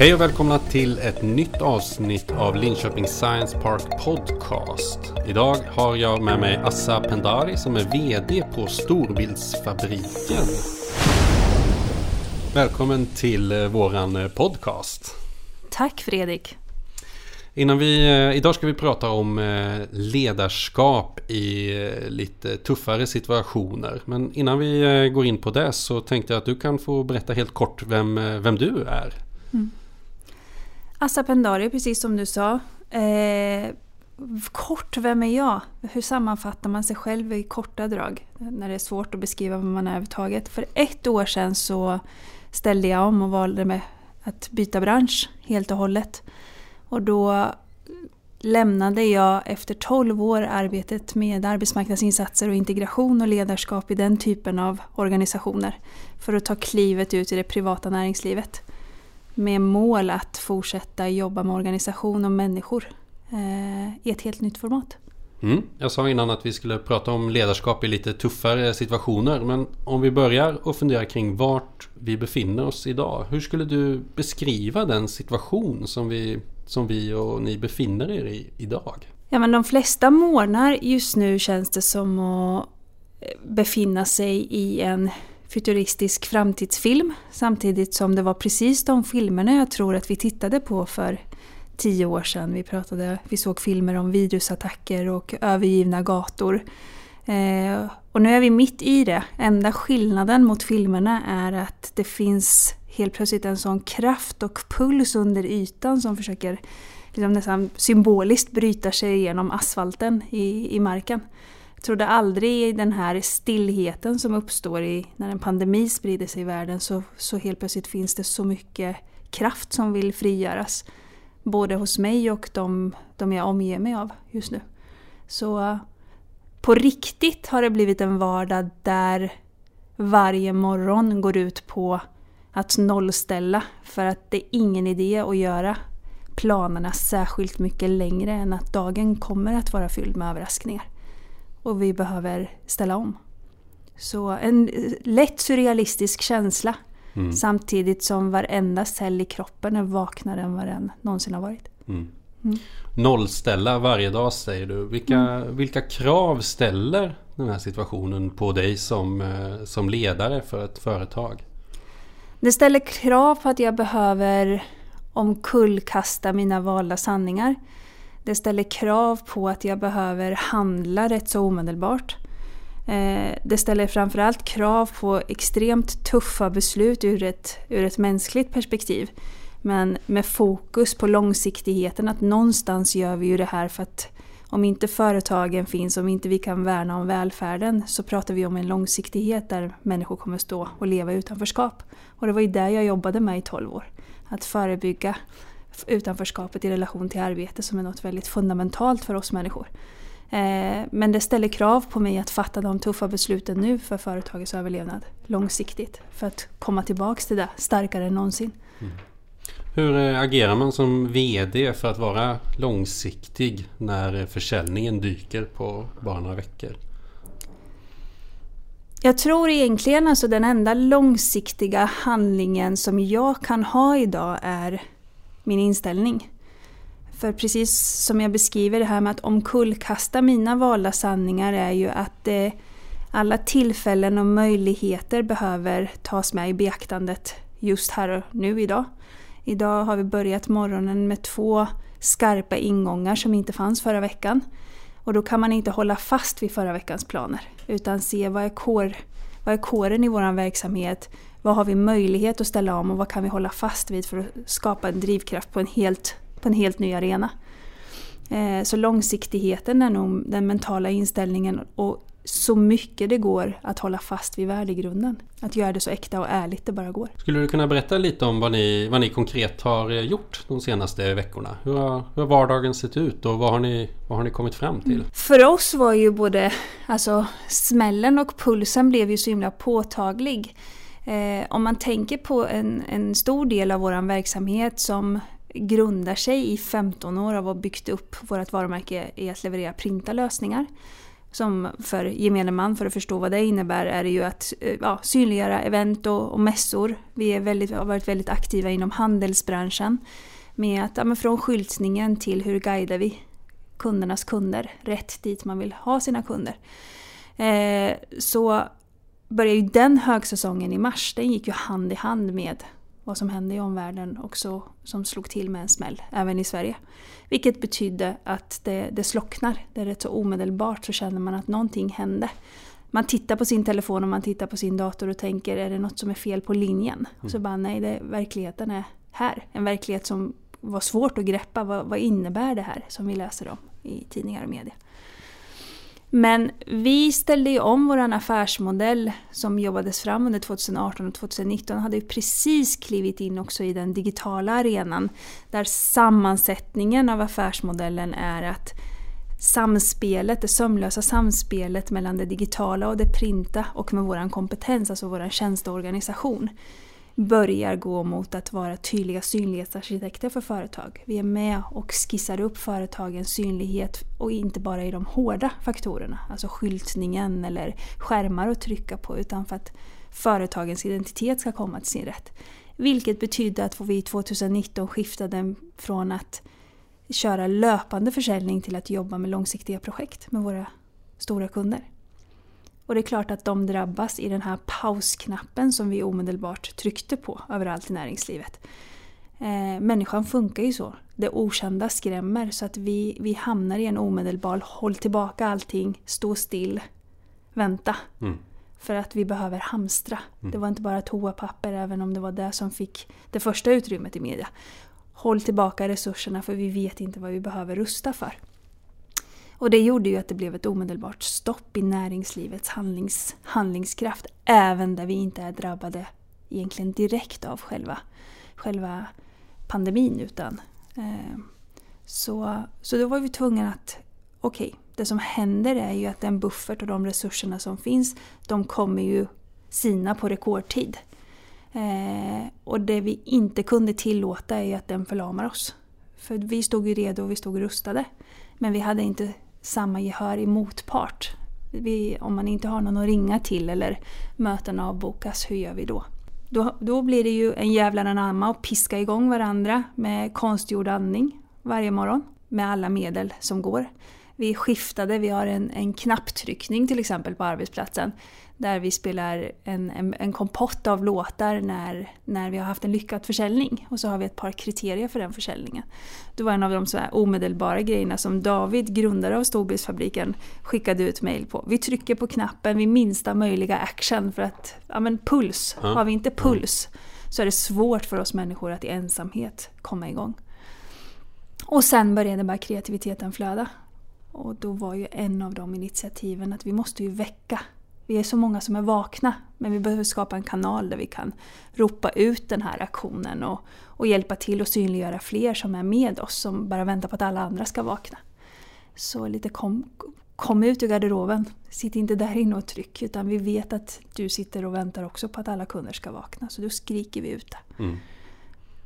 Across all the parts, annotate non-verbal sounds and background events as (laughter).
Hej och välkomna till ett nytt avsnitt av Linköping Science Park Podcast. Idag har jag med mig Assa Pendari som är VD på Storbildsfabriken. Välkommen till eh, våran eh, podcast. Tack Fredrik. Innan vi, eh, idag ska vi prata om ledarskap i lite tuffare situationer. Men innan vi går in på det så tänkte jag att du kan få berätta helt kort vem, vem du är. Mm. Assa Pendari, precis som du sa. Eh, kort, vem är jag? Hur sammanfattar man sig själv i korta drag? När det är svårt att beskriva vem man är överhuvudtaget. För ett år sedan så ställde jag om och valde med att byta bransch helt och hållet. Och då lämnade jag efter 12 år arbetet med arbetsmarknadsinsatser och integration och ledarskap i den typen av organisationer för att ta klivet ut i det privata näringslivet med mål att fortsätta jobba med organisation och människor eh, i ett helt nytt format. Mm. Jag sa innan att vi skulle prata om ledarskap i lite tuffare situationer. Men om vi börjar och funderar kring vart vi befinner oss idag. Hur skulle du beskriva den situation som vi, som vi och ni befinner er i idag? Ja, men de flesta månader just nu känns det som att befinna sig i en futuristisk framtidsfilm samtidigt som det var precis de filmerna jag tror att vi tittade på för tio år sedan. Vi, pratade, vi såg filmer om virusattacker och övergivna gator. Eh, och nu är vi mitt i det. Enda skillnaden mot filmerna är att det finns helt plötsligt en sån kraft och puls under ytan som försöker liksom nästan symboliskt bryta sig igenom asfalten i, i marken. Jag trodde aldrig i den här stillheten som uppstår i, när en pandemi sprider sig i världen så, så helt plötsligt finns det så mycket kraft som vill frigöras. Både hos mig och de, de jag omger mig av just nu. Så på riktigt har det blivit en vardag där varje morgon går ut på att nollställa för att det är ingen idé att göra planerna särskilt mycket längre än att dagen kommer att vara fylld med överraskningar och vi behöver ställa om. Så en lätt surrealistisk känsla mm. samtidigt som varenda cell i kroppen är vaknare än vad den någonsin har varit. Mm. Mm. Nollställa varje dag säger du. Vilka, mm. vilka krav ställer den här situationen på dig som, eh, som ledare för ett företag? Det ställer krav på att jag behöver omkullkasta mina valda sanningar. Det ställer krav på att jag behöver handla rätt så omedelbart. Eh, det ställer framförallt krav på extremt tuffa beslut ur ett, ur ett mänskligt perspektiv. Men med fokus på långsiktigheten, att någonstans gör vi ju det här för att om inte företagen finns, om inte vi kan värna om välfärden så pratar vi om en långsiktighet där människor kommer stå och leva i utanförskap. Och det var ju det jag jobbade med i 12 år. Att förebygga utanförskapet i relation till arbete som är något väldigt fundamentalt för oss människor. Eh, men det ställer krav på mig att fatta de tuffa besluten nu för företagets överlevnad långsiktigt. För att komma tillbaks till det starkare än någonsin. Mm. Hur eh, agerar man som VD för att vara långsiktig när försäljningen dyker på bara några veckor? Jag tror egentligen alltså den enda långsiktiga handlingen som jag kan ha idag är min inställning. För precis som jag beskriver det här med att omkullkasta mina valda sanningar är ju att eh, alla tillfällen och möjligheter behöver tas med i beaktandet just här och nu idag. Idag har vi börjat morgonen med två skarpa ingångar som inte fanns förra veckan. Och då kan man inte hålla fast vid förra veckans planer utan se vad är, kår, vad är kåren i vår verksamhet? Vad har vi möjlighet att ställa om och vad kan vi hålla fast vid för att skapa en drivkraft på en helt, på en helt ny arena? Eh, så långsiktigheten är nog den mentala inställningen och så mycket det går att hålla fast vid värdegrunden. Att göra det så äkta och ärligt det bara går. Skulle du kunna berätta lite om vad ni, vad ni konkret har eh, gjort de senaste veckorna? Hur har, hur har vardagen sett ut och vad har, ni, vad har ni kommit fram till? För oss var ju både alltså, smällen och pulsen blev ju så himla påtaglig. Eh, om man tänker på en, en stor del av vår verksamhet som grundar sig i 15 år av att ha byggt upp vårt varumärke i att leverera printa lösningar. som för gemene man, för att förstå vad det innebär, är det ju att eh, ja, synliggöra event och, och mässor. Vi är väldigt, har varit väldigt aktiva inom handelsbranschen. Med att, ja, från skyltningen till hur guidar vi kundernas kunder rätt dit man vill ha sina kunder. Eh, så började ju den högsäsongen i mars, den gick ju hand i hand med vad som hände i omvärlden också som slog till med en smäll, även i Sverige. Vilket betydde att det, det slocknar. Det är rätt så omedelbart så känner man att någonting hände. Man tittar på sin telefon och man tittar på sin dator och tänker, är det något som är fel på linjen? Mm. Och så bara, nej, det, verkligheten är här. En verklighet som var svårt att greppa. Vad, vad innebär det här som vi läser om i tidningar och media? Men vi ställde ju om vår affärsmodell som jobbades fram under 2018 och 2019 hade ju precis klivit in också i den digitala arenan där sammansättningen av affärsmodellen är att samspelet, det sömlösa samspelet mellan det digitala och det printa och med vår kompetens, alltså vår tjänsteorganisation börjar gå mot att vara tydliga synlighetsarkitekter för företag. Vi är med och skissar upp företagens synlighet och inte bara i de hårda faktorerna, alltså skyltningen eller skärmar att trycka på, utan för att företagens identitet ska komma till sin rätt. Vilket betyder att vi 2019 skiftade från att köra löpande försäljning till att jobba med långsiktiga projekt med våra stora kunder. Och det är klart att de drabbas i den här pausknappen som vi omedelbart tryckte på överallt i näringslivet. Eh, människan funkar ju så. Det okända skrämmer så att vi, vi hamnar i en omedelbar håll tillbaka allting, stå still, vänta. Mm. För att vi behöver hamstra. Mm. Det var inte bara toapapper även om det var det som fick det första utrymmet i media. Håll tillbaka resurserna för vi vet inte vad vi behöver rusta för. Och det gjorde ju att det blev ett omedelbart stopp i näringslivets handlings, handlingskraft. Även där vi inte är drabbade egentligen direkt av själva, själva pandemin. Utan, eh, så, så då var vi tvungna att, okej, okay, det som händer är ju att den buffert och de resurserna som finns, de kommer ju sina på rekordtid. Eh, och det vi inte kunde tillåta är ju att den förlamar oss. För vi stod ju redo och vi stod rustade. Men vi hade inte samma gehör i motpart. Vi, om man inte har någon att ringa till eller möten avbokas, hur gör vi då? Då, då blir det ju en jävla anamma och piska igång varandra med konstgjord andning varje morgon med alla medel som går. Vi skiftade, vi har en, en knapptryckning till exempel på arbetsplatsen där vi spelar en, en, en, kompott av låtar när, när vi har haft en lyckad försäljning. Och så har vi ett par kriterier för den försäljningen. Det var en av de så här omedelbara grejerna som David, grundare av Storbildsfabriken, skickade ut mail på. Vi trycker på knappen vid minsta möjliga action för att, ja men puls, ja. har vi inte puls så är det svårt för oss människor att i ensamhet komma igång. Och sen började bara kreativiteten flöda. Och då var ju en av de initiativen att vi måste ju väcka vi är så många som är vakna, men vi behöver skapa en kanal där vi kan ropa ut den här aktionen och, och hjälpa till att synliggöra fler som är med oss, som bara väntar på att alla andra ska vakna. Så lite kom, kom ut ur garderoben. Sitt inte där inne och tryck, utan vi vet att du sitter och väntar också på att alla kunder ska vakna. Så då skriker vi ut det. Mm.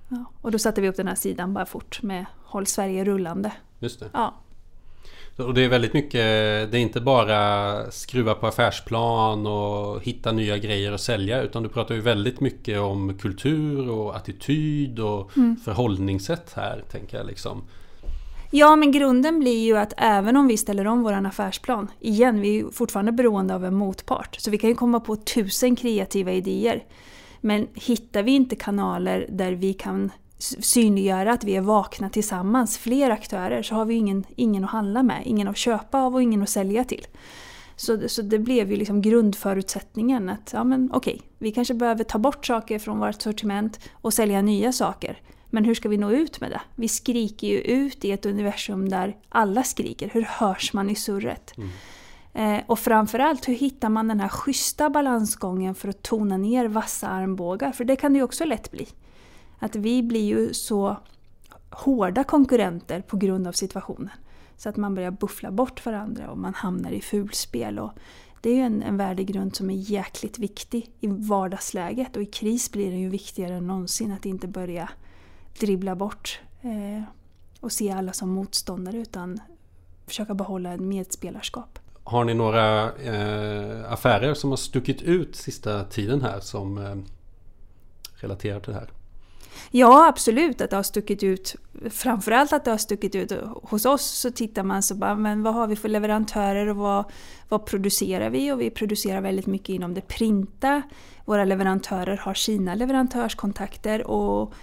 Ja, och då satte vi upp den här sidan bara fort med Håll Sverige rullande. Just det. Ja, och det är väldigt mycket, det är inte bara skruva på affärsplan och hitta nya grejer att sälja utan du pratar ju väldigt mycket om kultur och attityd och mm. förhållningssätt här tänker jag liksom. Ja, men grunden blir ju att även om vi ställer om vår affärsplan, igen, vi är fortfarande beroende av en motpart, så vi kan ju komma på tusen kreativa idéer. Men hittar vi inte kanaler där vi kan synliggöra att vi är vakna tillsammans, fler aktörer, så har vi ingen, ingen att handla med, ingen att köpa av och ingen att sälja till. Så, så det blev ju liksom grundförutsättningen att ja, men okej, okay, vi kanske behöver ta bort saker från vårt sortiment och sälja nya saker. Men hur ska vi nå ut med det? Vi skriker ju ut i ett universum där alla skriker. Hur hörs man i surret? Mm. Eh, och framförallt, hur hittar man den här schyssta balansgången för att tona ner vassa armbågar? För det kan det ju också lätt bli. Att vi blir ju så hårda konkurrenter på grund av situationen. Så att man börjar buffla bort varandra och man hamnar i fulspel. Och det är ju en, en värdegrund som är jäkligt viktig i vardagsläget och i kris blir den ju viktigare än någonsin att inte börja dribbla bort eh, och se alla som motståndare utan försöka behålla en medspelarskap. Har ni några eh, affärer som har stuckit ut sista tiden här som eh, relaterar till det här? Ja, absolut att det har stuckit ut. Framförallt att det har stuckit ut. Hos oss så tittar man så bara, men vad har vi för leverantörer och vad, vad producerar vi? Och vi producerar väldigt mycket inom det printa. Våra leverantörer har sina leverantörskontakter och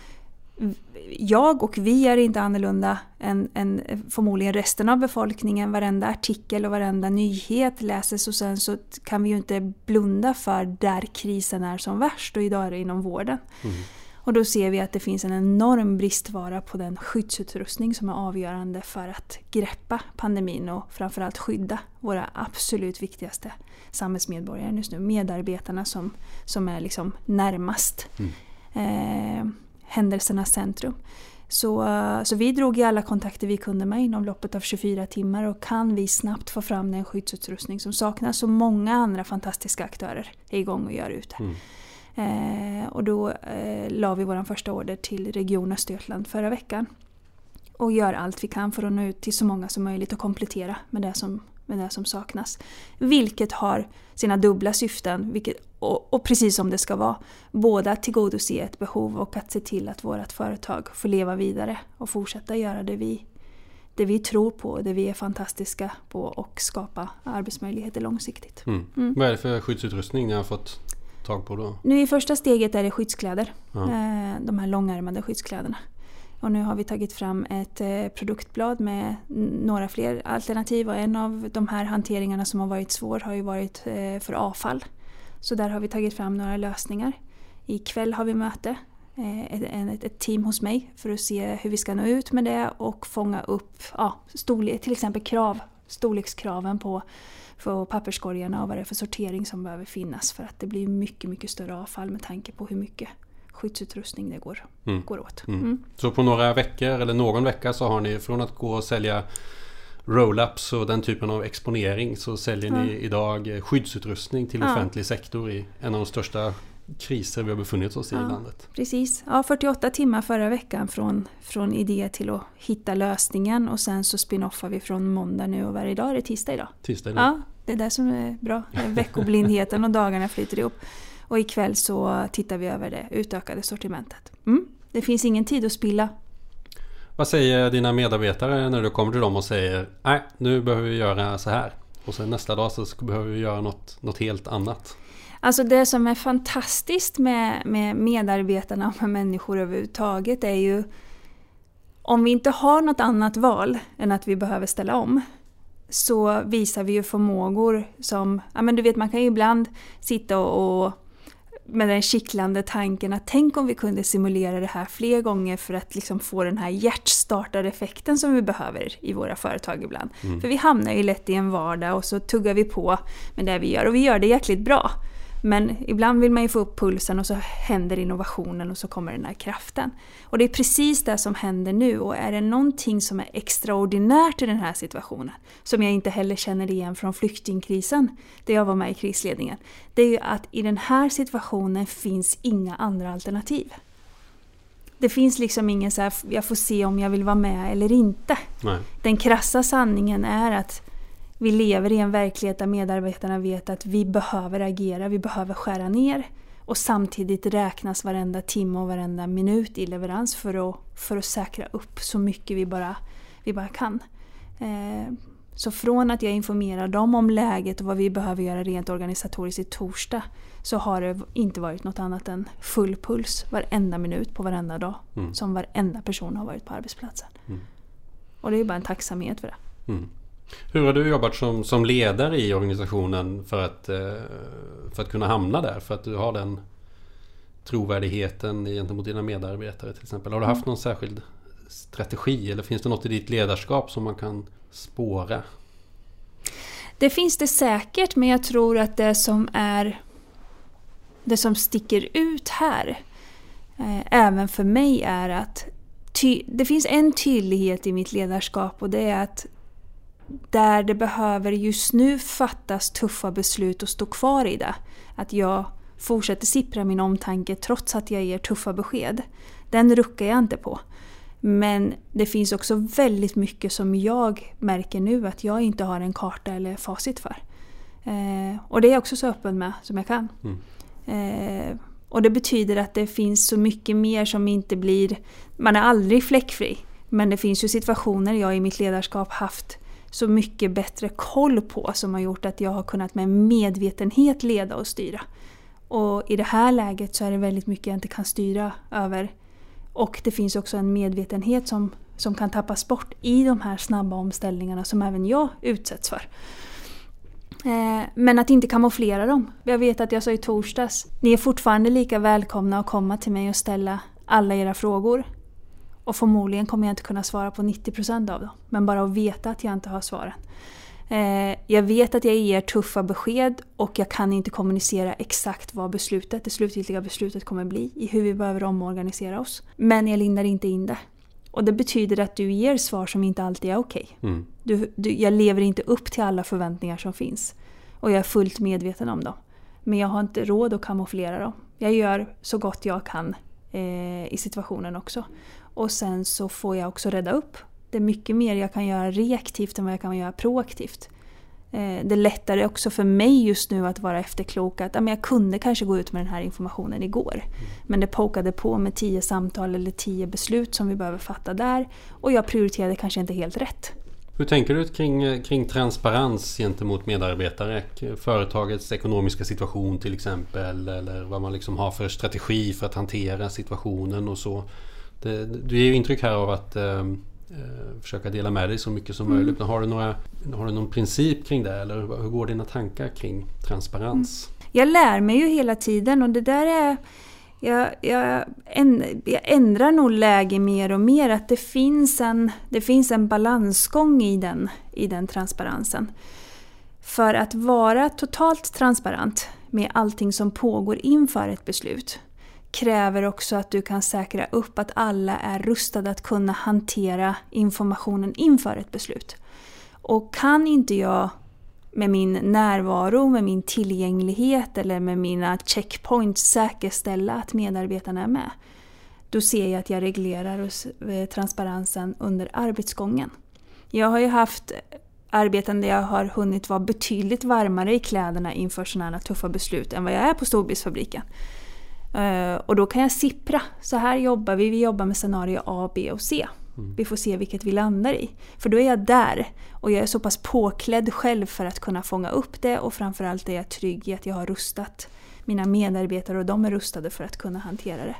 jag och vi är inte annorlunda än, än förmodligen resten av befolkningen. Varenda artikel och varenda nyhet läses och sen så kan vi ju inte blunda för där krisen är som värst och idag är det inom vården. Mm. Och då ser vi att det finns en enorm bristvara på den skyddsutrustning som är avgörande för att greppa pandemin och framförallt skydda våra absolut viktigaste samhällsmedborgare just nu. Medarbetarna som, som är liksom närmast mm. eh, händelsernas centrum. Så, så vi drog i alla kontakter vi kunde med inom loppet av 24 timmar och kan vi snabbt få fram den skyddsutrustning som saknas så många andra fantastiska aktörer är igång och gör ute. Mm. Eh, och då eh, la vi vår första order till Region Östergötland förra veckan. Och gör allt vi kan för att nå ut till så många som möjligt och komplettera med det som, med det som saknas. Vilket har sina dubbla syften, vilket, och, och, precis som det ska vara. Både att tillgodose ett behov och att se till att vårt företag får leva vidare och fortsätta göra det vi, det vi tror på, det vi är fantastiska på och skapa arbetsmöjligheter långsiktigt. Mm. Mm. Vad är det för skyddsutrustning ni har fått tag på då? Nu i första steget är det skyddskläder. Ja. Eh, de här långärmade skyddskläderna. Och nu har vi tagit fram ett eh, produktblad med några fler alternativ och en av de här hanteringarna som har varit svår har ju varit eh, för avfall. Så där har vi tagit fram några lösningar. Ikväll har vi möte, ett, ett team hos mig för att se hur vi ska nå ut med det och fånga upp ja, storlek, till exempel krav, storlekskraven på för papperskorgarna och vad det är för sortering som behöver finnas för att det blir mycket, mycket större avfall med tanke på hur mycket skyddsutrustning det går, mm. går åt. Mm. Mm. Så på några veckor eller någon vecka så har ni från att gå och sälja roll-ups och den typen av exponering så säljer ni idag skyddsutrustning till offentlig sektor i en av de största kriser vi har befunnit oss i ja, i landet. Precis. Ja, 48 timmar förra veckan från, från idé till att hitta lösningen och sen så spinoffar vi från måndag nu och varje dag är det tisdag idag. Tisdag idag. Ja, det är det som är bra. Veckoblindheten och dagarna flyter ihop. Och ikväll så tittar vi över det utökade sortimentet. Mm. Det finns ingen tid att spilla. Vad säger dina medarbetare när du kommer till dem och säger nej, nu behöver vi göra så här. Och sen nästa dag så behöver vi göra något, något helt annat. Alltså det som är fantastiskt med, med medarbetarna och med människor överhuvudtaget är ju om vi inte har något annat val än att vi behöver ställa om så visar vi ju förmågor som, ja men du vet man kan ju ibland sitta och, och med den kittlande tanken att tänk om vi kunde simulera det här fler gånger för att liksom få den här hjärtstartareffekten som vi behöver i våra företag ibland. Mm. För vi hamnar ju lätt i en vardag och så tuggar vi på med det vi gör och vi gör det jäkligt bra. Men ibland vill man ju få upp pulsen och så händer innovationen och så kommer den här kraften. Och det är precis det som händer nu och är det någonting som är extraordinärt i den här situationen, som jag inte heller känner igen från flyktingkrisen, där jag var med i krisledningen, det är ju att i den här situationen finns inga andra alternativ. Det finns liksom ingen så här, jag får se om jag vill vara med eller inte. Nej. Den krassa sanningen är att vi lever i en verklighet där medarbetarna vet att vi behöver agera, vi behöver skära ner. Och samtidigt räknas varenda timme och varenda minut i leverans för att, för att säkra upp så mycket vi bara, vi bara kan. Eh, så från att jag informerar dem om läget och vad vi behöver göra rent organisatoriskt i torsdag så har det inte varit något annat än full puls varenda minut på varenda dag. Mm. Som varenda person har varit på arbetsplatsen. Mm. Och det är bara en tacksamhet för det. Mm. Hur har du jobbat som, som ledare i organisationen för att, eh, för att kunna hamna där? För att du har den trovärdigheten gentemot dina medarbetare till exempel. Har du haft någon särskild strategi eller finns det något i ditt ledarskap som man kan spåra? Det finns det säkert men jag tror att det som är det som sticker ut här eh, även för mig är att ty, det finns en tydlighet i mitt ledarskap och det är att där det behöver just nu fattas tuffa beslut och stå kvar i det. Att jag fortsätter sippra min omtanke trots att jag ger tuffa besked. Den ruckar jag inte på. Men det finns också väldigt mycket som jag märker nu att jag inte har en karta eller facit för. Eh, och det är jag också så öppen med som jag kan. Mm. Eh, och det betyder att det finns så mycket mer som inte blir... Man är aldrig fläckfri. Men det finns ju situationer jag i mitt ledarskap haft så mycket bättre koll på som har gjort att jag har kunnat med medvetenhet leda och styra. Och i det här läget så är det väldigt mycket jag inte kan styra över. Och det finns också en medvetenhet som, som kan tappas bort i de här snabba omställningarna som även jag utsätts för. Eh, men att inte kamouflera dem. Jag vet att jag sa i torsdags, ni är fortfarande lika välkomna att komma till mig och ställa alla era frågor. Och förmodligen kommer jag inte kunna svara på 90% av dem. Men bara att veta att jag inte har svaren. Eh, jag vet att jag ger tuffa besked och jag kan inte kommunicera exakt vad beslutet, det slutgiltiga beslutet kommer bli i hur vi behöver omorganisera oss. Men jag lindar inte in det. Och det betyder att du ger svar som inte alltid är okej. Okay. Mm. Du, du, jag lever inte upp till alla förväntningar som finns. Och jag är fullt medveten om dem. Men jag har inte råd att kamouflera dem. Jag gör så gott jag kan eh, i situationen också. Och sen så får jag också rädda upp. Det är mycket mer jag kan göra reaktivt än vad jag kan göra proaktivt. Eh, det är lättare också för mig just nu att vara efterklok att jag kunde kanske gå ut med den här informationen igår. Mm. Men det pokade på med tio samtal eller tio beslut som vi behöver fatta där och jag prioriterade kanske inte helt rätt. Hur tänker du kring, kring transparens gentemot medarbetare? Företagets ekonomiska situation till exempel eller vad man liksom har för strategi för att hantera situationen och så. Det, du ger ju intryck här av att eh, eh, försöka dela med dig så mycket som mm. möjligt. Har du, några, har du någon princip kring det eller hur går dina tankar kring transparens? Mm. Jag lär mig ju hela tiden och det där är jag, jag, jag, ändrar nog läge mer och mer. Att det finns en, det finns en balansgång i den, i den transparensen. För att vara totalt transparent med allting som pågår inför ett beslut kräver också att du kan säkra upp att alla är rustade att kunna hantera informationen inför ett beslut. Och kan inte jag med min närvaro, med min tillgänglighet eller med mina checkpoints säkerställa att medarbetarna är med. Då ser jag att jag reglerar eh, transparensen under arbetsgången. Jag har ju haft arbeten där jag har hunnit vara betydligt varmare i kläderna inför sådana här tuffa beslut än vad jag är på storbildsfabriken. Eh, och då kan jag sippra. Så här jobbar vi. Vi jobbar med scenario A, B och C. Mm. Vi får se vilket vi landar i. För då är jag där. Och jag är så pass påklädd själv för att kunna fånga upp det och framförallt är jag trygg i att jag har rustat mina medarbetare och de är rustade för att kunna hantera det.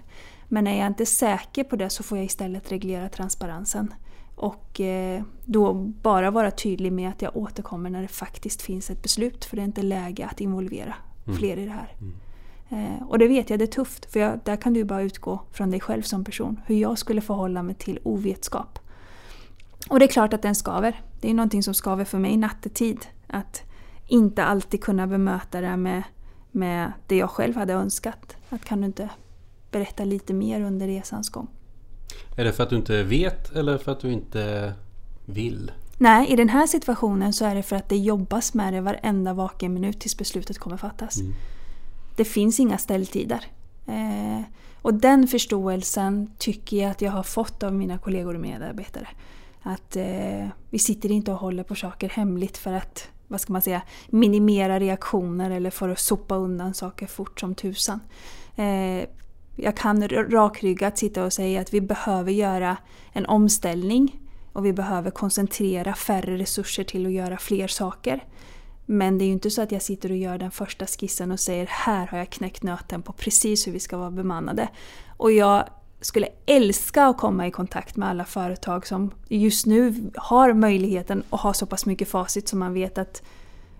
Men är jag inte säker på det så får jag istället reglera transparensen. Och eh, då bara vara tydlig med att jag återkommer när det faktiskt finns ett beslut. För det är inte läge att involvera mm. fler i det här. Mm. Eh, och det vet jag, det är tufft. För jag, där kan du bara utgå från dig själv som person. Hur jag skulle förhålla mig till ovetskap. Och det är klart att den skaver. Det är någonting som skaver för mig nattetid. Att inte alltid kunna bemöta det med, med det jag själv hade önskat. Att kan du inte berätta lite mer under resans gång? Är det för att du inte vet eller för att du inte vill? Nej, i den här situationen så är det för att det jobbas med det varenda vaken minut tills beslutet kommer fattas. Mm det finns inga ställtider. Eh, och den förståelsen tycker jag att jag har fått av mina kollegor och medarbetare. Att eh, vi sitter inte och håller på saker hemligt för att vad ska man säga, minimera reaktioner eller för att sopa undan saker fort som tusan. Eh, jag kan rakryggat sitta och säga att vi behöver göra en omställning och vi behöver koncentrera färre resurser till att göra fler saker. Men det är ju inte så att jag sitter och gör den första skissen och säger här har jag knäckt nöten på precis hur vi ska vara bemannade. Och jag skulle älska att komma i kontakt med alla företag som just nu har möjligheten att ha så pass mycket facit som man vet att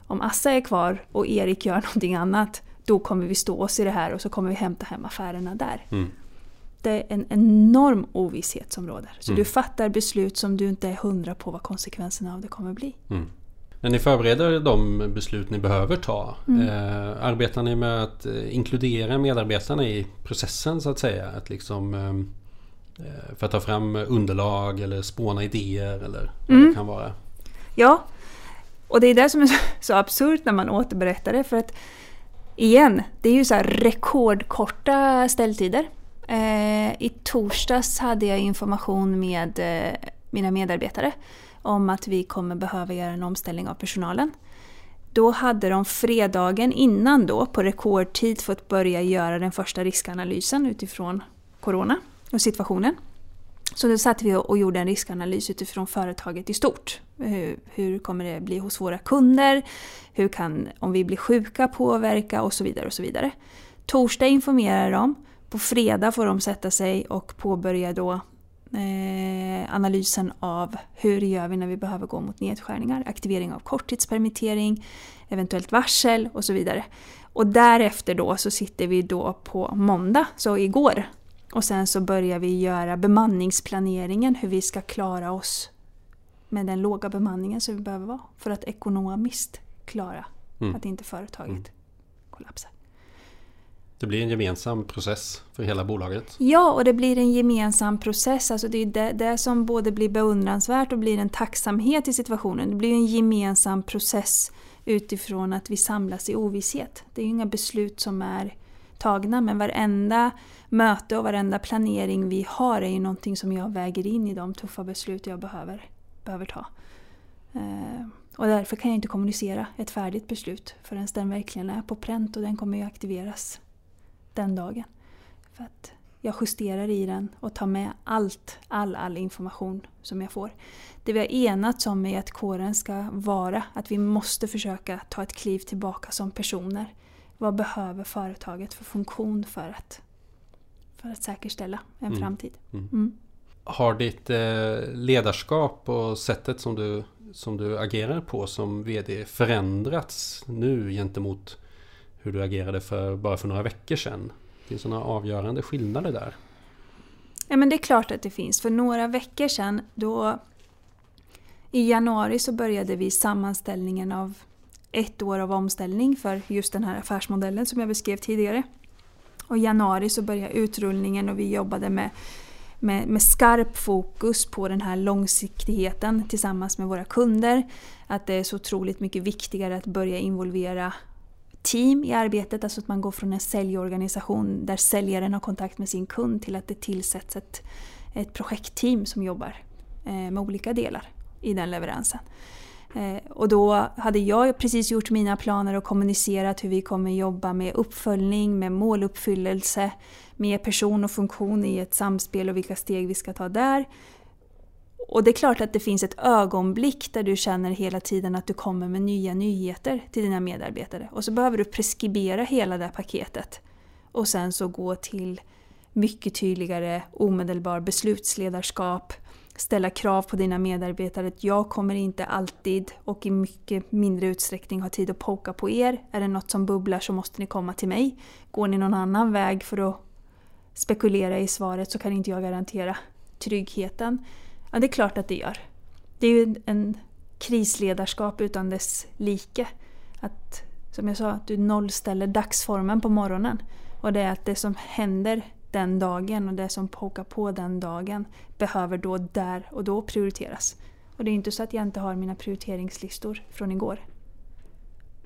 om Assa är kvar och Erik gör (laughs) någonting annat då kommer vi stå oss i det här och så kommer vi hämta hem affärerna där. Mm. Det är en enorm ovisshet som råder. Så mm. du fattar beslut som du inte är hundra på vad konsekvenserna av det kommer bli. Mm. När ni förbereder de beslut ni behöver ta, mm. eh, arbetar ni med att eh, inkludera medarbetarna i processen så att säga? Att liksom, eh, för att ta fram underlag eller spåna idéer eller vad mm. det kan vara? Ja, och det är det som är så absurt när man återberättar det. För att igen, det är ju så rekordkorta ställtider. Eh, I torsdags hade jag information med mina medarbetare om att vi kommer behöva göra en omställning av personalen. Då hade de fredagen innan då på rekordtid fått börja göra den första riskanalysen utifrån Corona och situationen. Så då satt vi och gjorde en riskanalys utifrån företaget i stort. Hur, hur, kommer det bli hos våra kunder? Hur kan, om vi blir sjuka, påverka och så vidare. och så vidare. Torsdag informerar de. På fredag får de sätta sig och påbörja då eh, analysen av hur gör vi när vi behöver gå mot nedskärningar, aktivering av korttidspermittering, eventuellt varsel och så vidare. Och därefter då så sitter vi då på måndag, så igår, och sen så börjar vi göra bemanningsplaneringen, hur vi ska klara oss med den låga bemanningen som vi behöver vara för att ekonomiskt klara mm. att inte företaget mm. kollapsar. Det blir en gemensam process för hela bolaget? Ja, och det blir en gemensam process. Alltså det är det, det som både blir beundransvärt och blir en tacksamhet i situationen. Det blir en gemensam process utifrån att vi samlas i ovisshet. Det är ju inga beslut som är tagna men varenda möte och varenda planering vi har är ju någonting som jag väger in i de tuffa beslut jag behöver, behöver ta. Eh, och därför kan jag inte kommunicera ett färdigt beslut förrän den verkligen är på pränt och den kommer ju aktiveras den dagen. För att jag justerar i den och tar med allt, all, all information som jag får. Det vi har enats om är att kåren ska vara att vi måste försöka ta ett kliv tillbaka som personer. Vad behöver företaget för funktion för att, för att säkerställa en mm. framtid? Mm. Mm. Har ditt eh, ledarskap och sättet som du, som du agerar på som VD förändrats nu gentemot hur du agerade för bara för några veckor sedan? Finns det några avgörande skillnader där? Ja men det är klart att det finns. För några veckor sedan då i januari så började vi sammanställningen av ett år av omställning för just den här affärsmodellen som jag beskrev tidigare. Och i januari så började utrullningen och vi jobbade med, med, med skarp fokus på den här långsiktigheten tillsammans med våra kunder. Att det är så otroligt mycket viktigare att börja involvera team i arbetet, alltså att man går från en säljorganisation där säljaren har kontakt med sin kund till att det tillsätts ett, ett projektteam som jobbar eh, med olika delar i den leveransen. Eh, och då hade jag precis gjort mina planer och kommunicerat hur vi kommer jobba med uppföljning, med måluppfyllelse, med person och funktion i ett samspel och vilka steg vi ska ta där. Och det är klart att det finns ett ögonblick där du känner hela tiden att du kommer med nya nyheter till dina medarbetare. Och så behöver du preskribera hela det paketet. Och sen så gå till mycket tydligare omedelbar beslutsledarskap, ställa krav på dina medarbetare att jag kommer inte alltid och i mycket mindre utsträckning ha tid att poka på er. Är det något som bubblar så måste ni komma till mig. Går ni någon annan väg för att spekulera i svaret så kan inte jag garantera tryggheten. Ja, det är klart att det gör. Det är ju en krisledarskap utan dess like. Att, som jag sa, att du nollställer dagsformen på morgonen. Och det är att det som händer den dagen och det som pokar på den dagen behöver då där och då prioriteras. Och det är inte så att jag inte har mina prioriteringslistor från igår.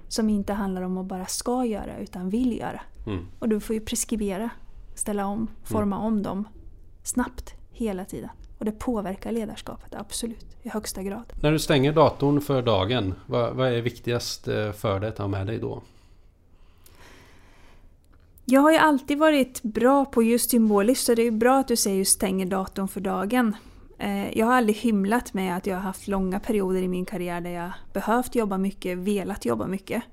Som inte handlar om att bara ska göra utan vill göra. Mm. Och du får ju preskribera, ställa om, forma mm. om dem snabbt hela tiden. Och det påverkar ledarskapet, absolut, i högsta grad. När du stänger datorn för dagen, vad, vad är viktigast eh, för dig att ha med dig då? Jag har ju alltid varit bra på just symboliskt så det är bra att du säger just stänger datorn för dagen. Eh, jag har aldrig hymlat med att jag har haft långa perioder i min karriär där jag behövt jobba mycket, velat jobba mycket.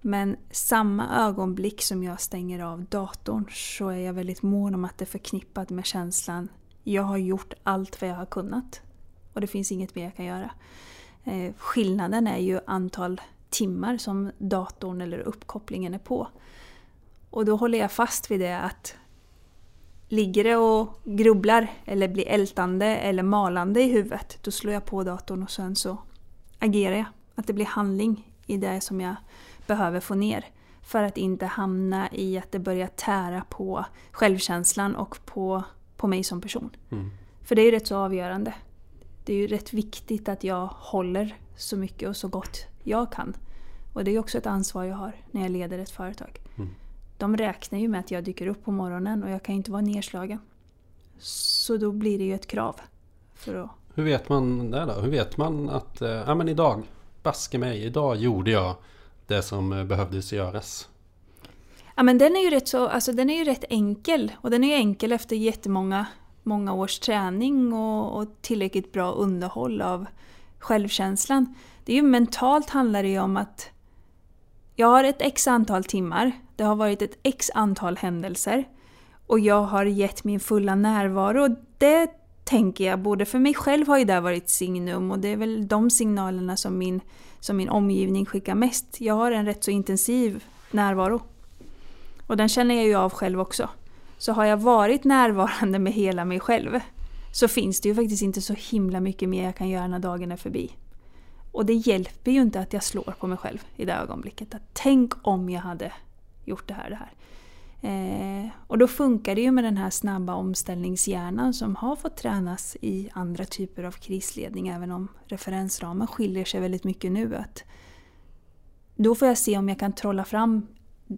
Men samma ögonblick som jag stänger av datorn så är jag väldigt mån om att det är förknippat med känslan jag har gjort allt vad jag har kunnat. Och det finns inget mer jag kan göra. Eh, skillnaden är ju antal timmar som datorn eller uppkopplingen är på. Och då håller jag fast vid det att ligger det och grubblar eller blir ältande eller malande i huvudet, då slår jag på datorn och sen så agerar jag. Att det blir handling i det som jag behöver få ner. För att inte hamna i att det börjar tära på självkänslan och på på mig som person. Mm. För det är ju rätt så avgörande. Det är ju rätt viktigt att jag håller så mycket och så gott jag kan. Och det är också ett ansvar jag har när jag leder ett företag. Mm. de räknar ju med att jag dyker upp på morgonen och jag kan inte vara nedslagen. Så då blir det ju ett krav. För att... Hur vet man det då? Hur vet man att eh, ja, men idag, baske mig, idag gjorde jag det som eh, behövdes göras? Ja men den är ju rätt, så, alltså, den är ju rätt enkel. Och den är ju enkel efter jättemånga många års träning och, och tillräckligt bra underhåll av självkänslan. Det är ju mentalt handlar det ju om att jag har ett x antal timmar, det har varit ett x antal händelser och jag har gett min fulla närvaro. Det tänker jag, både för mig själv har ju det varit signum och det är väl de signalerna som min, som min omgivning skickar mest. Jag har en rätt så intensiv närvaro. Och den känner jag ju av själv också. Så har jag varit närvarande med hela mig själv så finns det ju faktiskt inte så himla mycket mer jag kan göra när dagen är förbi. Och det hjälper ju inte att jag slår på mig själv i det ögonblicket. Att tänk om jag hade gjort det här, det här. Eh, och då funkar det ju med den här snabba omställningshjärnan som har fått tränas i andra typer av krisledning, även om referensramen skiljer sig väldigt mycket nu. Att då får jag se om jag kan trolla fram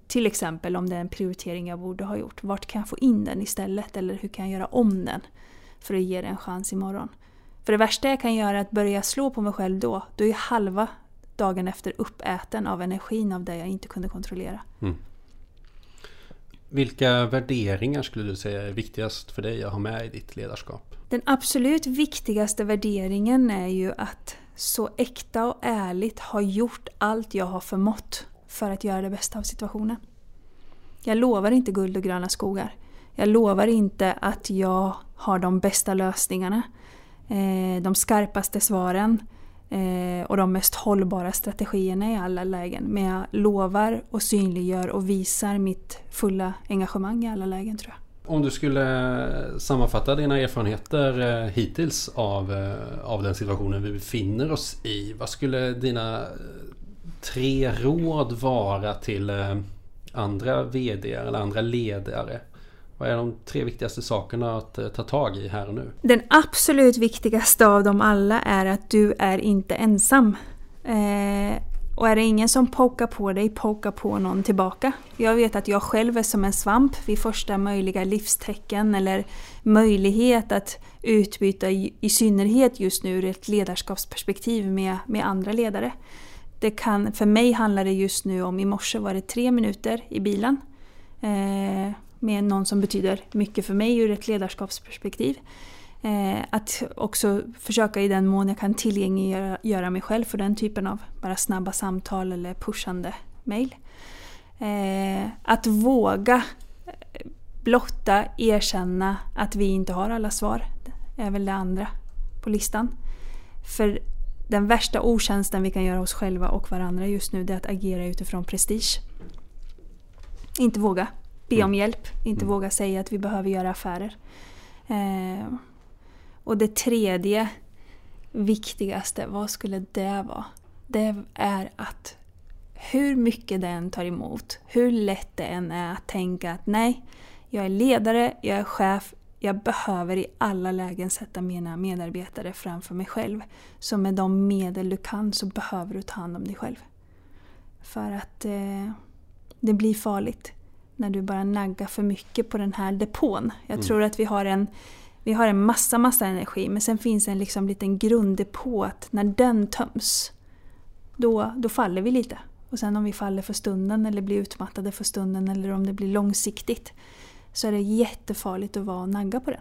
till exempel om det är en prioritering jag borde ha gjort. Vart kan jag få in den istället? Eller hur kan jag göra om den för att ge den en chans imorgon? För det värsta jag kan göra är att börja slå på mig själv då. Då är halva dagen efter uppäten av energin av det jag inte kunde kontrollera. Mm. Vilka värderingar skulle du säga är viktigast för dig att ha med i ditt ledarskap? Den absolut viktigaste värderingen är ju att så äkta och ärligt ha gjort allt jag har förmått för att göra det bästa av situationen. Jag lovar inte guld och gröna skogar. Jag lovar inte att jag har de bästa lösningarna, eh, de skarpaste svaren eh, och de mest hållbara strategierna i alla lägen. Men jag lovar och synliggör och visar mitt fulla engagemang i alla lägen tror jag. Om du skulle sammanfatta dina erfarenheter eh, hittills av, av den situationen vi befinner oss i. Vad skulle dina tre råd vara till eh, andra VD eller andra ledare? Vad är de tre viktigaste sakerna att eh, ta tag i här och nu? Den absolut viktigaste av dem alla är att du är inte ensam. Eh, och är det ingen som pokar på dig, pokar på någon tillbaka. Jag vet att jag själv är som en svamp vid första möjliga livstecken eller möjlighet att utbyta i synnerhet just nu ur ett ledarskapsperspektiv med, med andra ledare. Det kan, för mig handlar det just nu om, i morse var det tre minuter i bilen. Eh, med någon som betyder mycket för mig ur ett ledarskapsperspektiv. Eh, att också försöka i den mån jag kan tillgängliggöra mig själv för den typen av bara snabba samtal eller pushande mejl. Eh, att våga eh, blotta, erkänna att vi inte har alla svar. Är väl det andra på listan. För den värsta otjänsten vi kan göra oss själva och varandra just nu det är att agera utifrån prestige. Inte våga be om mm. hjälp, inte mm. våga säga att vi behöver göra affärer. Eh, och det tredje viktigaste, vad skulle det vara? Det är att hur mycket den tar emot, hur lätt det än är att tänka att nej, jag är ledare, jag är chef, jag behöver i alla lägen sätta mina medarbetare framför mig själv. Så med de medel du kan så behöver du ta hand om dig själv. För att eh, det blir farligt när du bara naggar för mycket på den här depån. Jag mm. tror att vi har en vi har en massa, massa energi men sen finns en liksom liten grunddepå att när den töms då, då faller vi lite. Och sen om vi faller för stunden eller blir utmattade för stunden eller om det blir långsiktigt så är det jättefarligt att vara och nagga på den.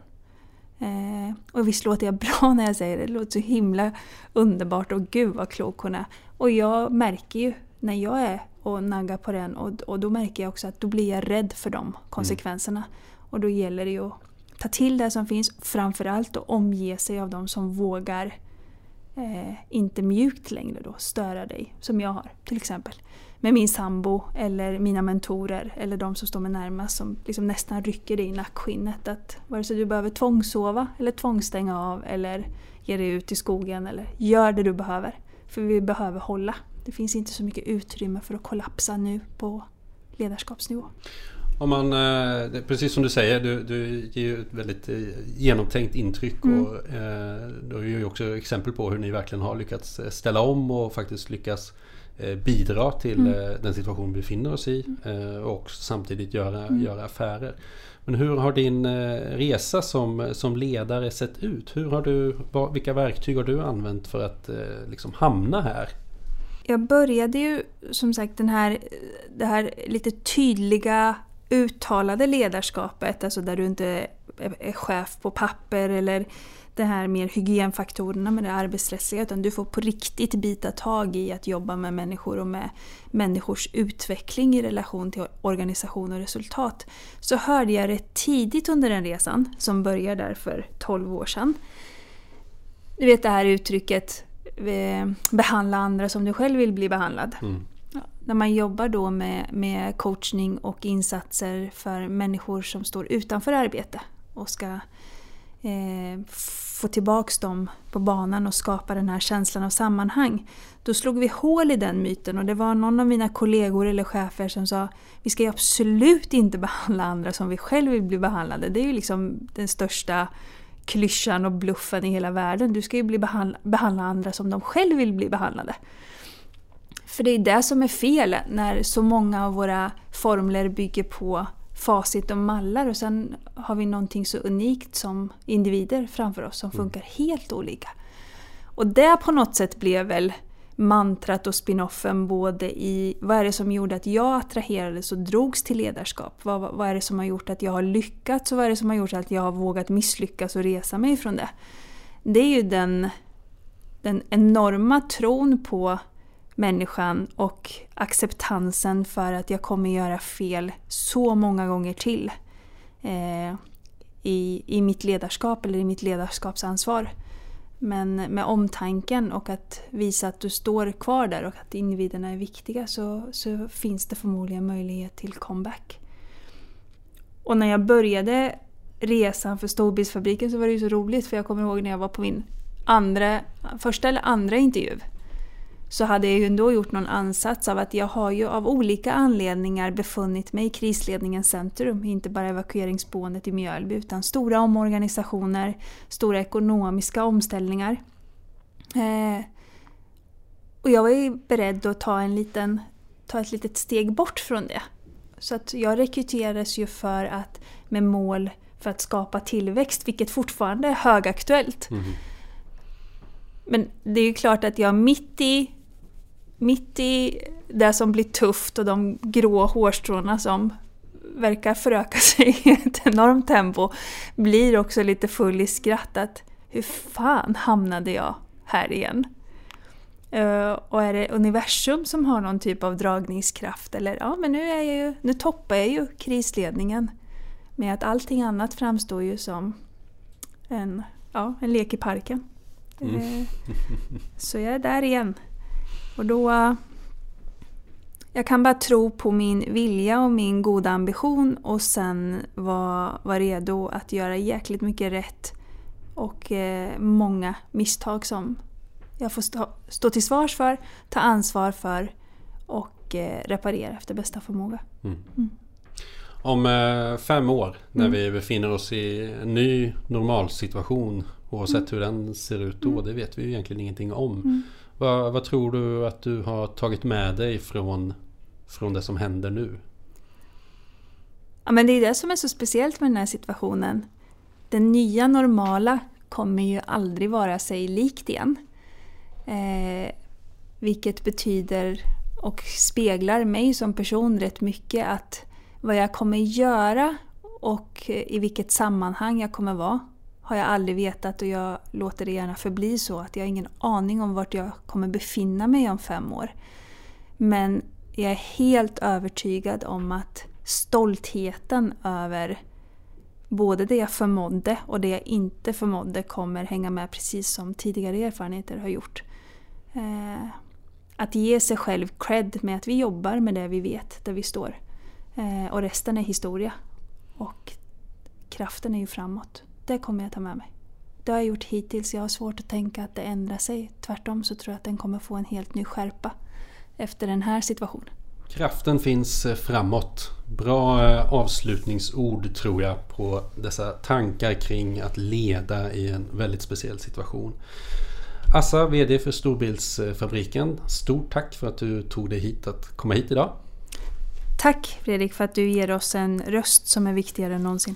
Eh, och visst låter jag bra (laughs) när jag säger det, det låter så himla underbart och gud vad klok hon är. Och jag märker ju när jag är och naggar på den och, och då märker jag också att då blir jag rädd för de konsekvenserna. Mm. Och då gäller det ju att ta till det som finns, framförallt att omge sig av de som vågar eh, inte mjukt längre då, störa dig, som jag har till exempel med min sambo eller mina mentorer eller de som står mig närmast som liksom nästan rycker dig i nackskinnet. Att vare sig du behöver tvångssova eller tvångsstänga av eller ge dig ut i skogen eller gör det du behöver. För vi behöver hålla. Det finns inte så mycket utrymme för att kollapsa nu på ledarskapsnivå. Om man, eh, precis som du säger, du, du ger ju ett väldigt eh, genomtänkt intryck mm. och eh, du har ju också exempel på hur ni verkligen har lyckats ställa om och faktiskt lyckats eh, bidra till mm. den situation vi befinner oss i och samtidigt göra, mm. göra affärer. Men hur har din resa som, som ledare sett ut? Hur har du, vilka verktyg har du använt för att liksom hamna här? Jag började ju som sagt den här, det här lite tydliga uttalade ledarskapet, alltså där du inte är chef på papper eller det här mer hygienfaktorerna med det arbetsrättsliga utan du får på riktigt bita tag i att jobba med människor och med människors utveckling i relation till organisation och resultat. Så hörde jag rätt tidigt under den resan, som började där för 12 år sedan. Du vet det här uttrycket eh, behandla andra som du själv vill bli behandlad. Mm. Ja, när man jobbar då med, med coachning och insatser för människor som står utanför arbete och ska eh, få tillbaks dem på banan och skapa den här känslan av sammanhang. Då slog vi hål i den myten och det var någon av mina kollegor eller chefer som sa vi ska ju absolut inte (laughs) behandla andra som vi själva vill bli behandlade. Det är ju liksom den största klyschan och bluffen i hela världen. Du ska ju bli behandla, behandla andra som de själva vill bli behandlade. För det är det som är fel när så många av våra formler bygger på facit och mallar och sen har vi någonting så unikt som individer framför oss som mm. funkar helt olika. Och det på något sätt blev väl mantrat och spinoffen både i vad är det som gjorde att jag attraherades och drogs till ledarskap? Vad, vad är det som har gjort att jag har lyckats och vad är det som har gjort att jag har vågat misslyckas och resa mig från det? Det är ju den, den enorma tron på människan och acceptansen för att jag kommer göra fel så många gånger till eh, i, i mitt ledarskap eller i mitt ledarskapsansvar. Men med omtanken och att visa att du står kvar där och att individerna är viktiga så, så finns det förmodligen möjlighet till comeback. Och när jag började resan för Storbildsfabriken så var det ju så roligt för jag kommer ihåg när jag var på min andra, första eller andra intervju så hade jag ju ändå gjort någon ansats av att jag har ju av olika anledningar befunnit mig i krisledningens centrum, inte bara evakueringsboendet i Mjölby utan stora omorganisationer, stora ekonomiska omställningar. Eh, och jag var ju beredd att ta, en liten, ta ett litet steg bort från det. Så att jag rekryterades ju för att med mål för att skapa tillväxt, vilket fortfarande är högaktuellt. Mm. Men det är ju klart att jag mitt i mitt i det som blir tufft och de grå hårstråna som verkar föröka (laughs) sig i ett enormt tempo blir också lite full i skratt att hur fan hamnade jag här igen? Uh, och är det universum som har någon typ av dragningskraft? Eller ja, men nu, är jag ju, nu toppar jag ju krisledningen. Med att allting annat framstår ju som en, ja, en lek i parken. Mm. Uh, så jag är där igen. Och då... Jag kan bara tro på min vilja och min goda ambition och sen vara var redo att göra jäkligt mycket rätt och eh, många misstag som jag får stå, stå till svars för, ta ansvar för och eh, reparera efter bästa förmåga. Mm. Mm. Om eh, fem år när mm. vi befinner oss i en ny normalsituation oavsett mm. hur den ser ut då, mm. det vet vi ju egentligen ingenting om. Vad, vad, tror du att du har tagit med dig från, från det som händer nu? Ja, men det är det som är så speciellt med den här situationen. Den nya normala kommer ju aldrig vara sig likt igen. Eh, vilket betyder och speglar mig som person rätt mycket att vad jag kommer göra och i vilket sammanhang jag kommer vara har jag aldrig vetat och jag låter det gärna förbli så att jag har ingen aning om vart jag kommer befinna mig om fem år. Men jag är helt övertygad om att stoltheten över både det jag förmådde och det jag inte förmådde kommer hänga med precis som tidigare erfarenheter har gjort. Eh, att ge sig själv cred med att vi jobbar med det vi vet, där vi står. Eh, och resten är historia. Och kraften är ju framåt. Det kommer jag ta med mig. Det har jag gjort hittills. Jag har svårt att tänka att det ändrar sig. Tvärtom så tror jag att den kommer få en helt ny skärpa efter den här situationen. Kraften finns eh, framåt. Bra eh, avslutningsord tror jag på dessa tankar kring att leda i en väldigt speciell situation. Assa, VD för Storbildsfabriken. Stort tack för att du tog dig hit att komma hit idag. Tack Fredrik för att du ger oss en röst som är viktigare än någonsin.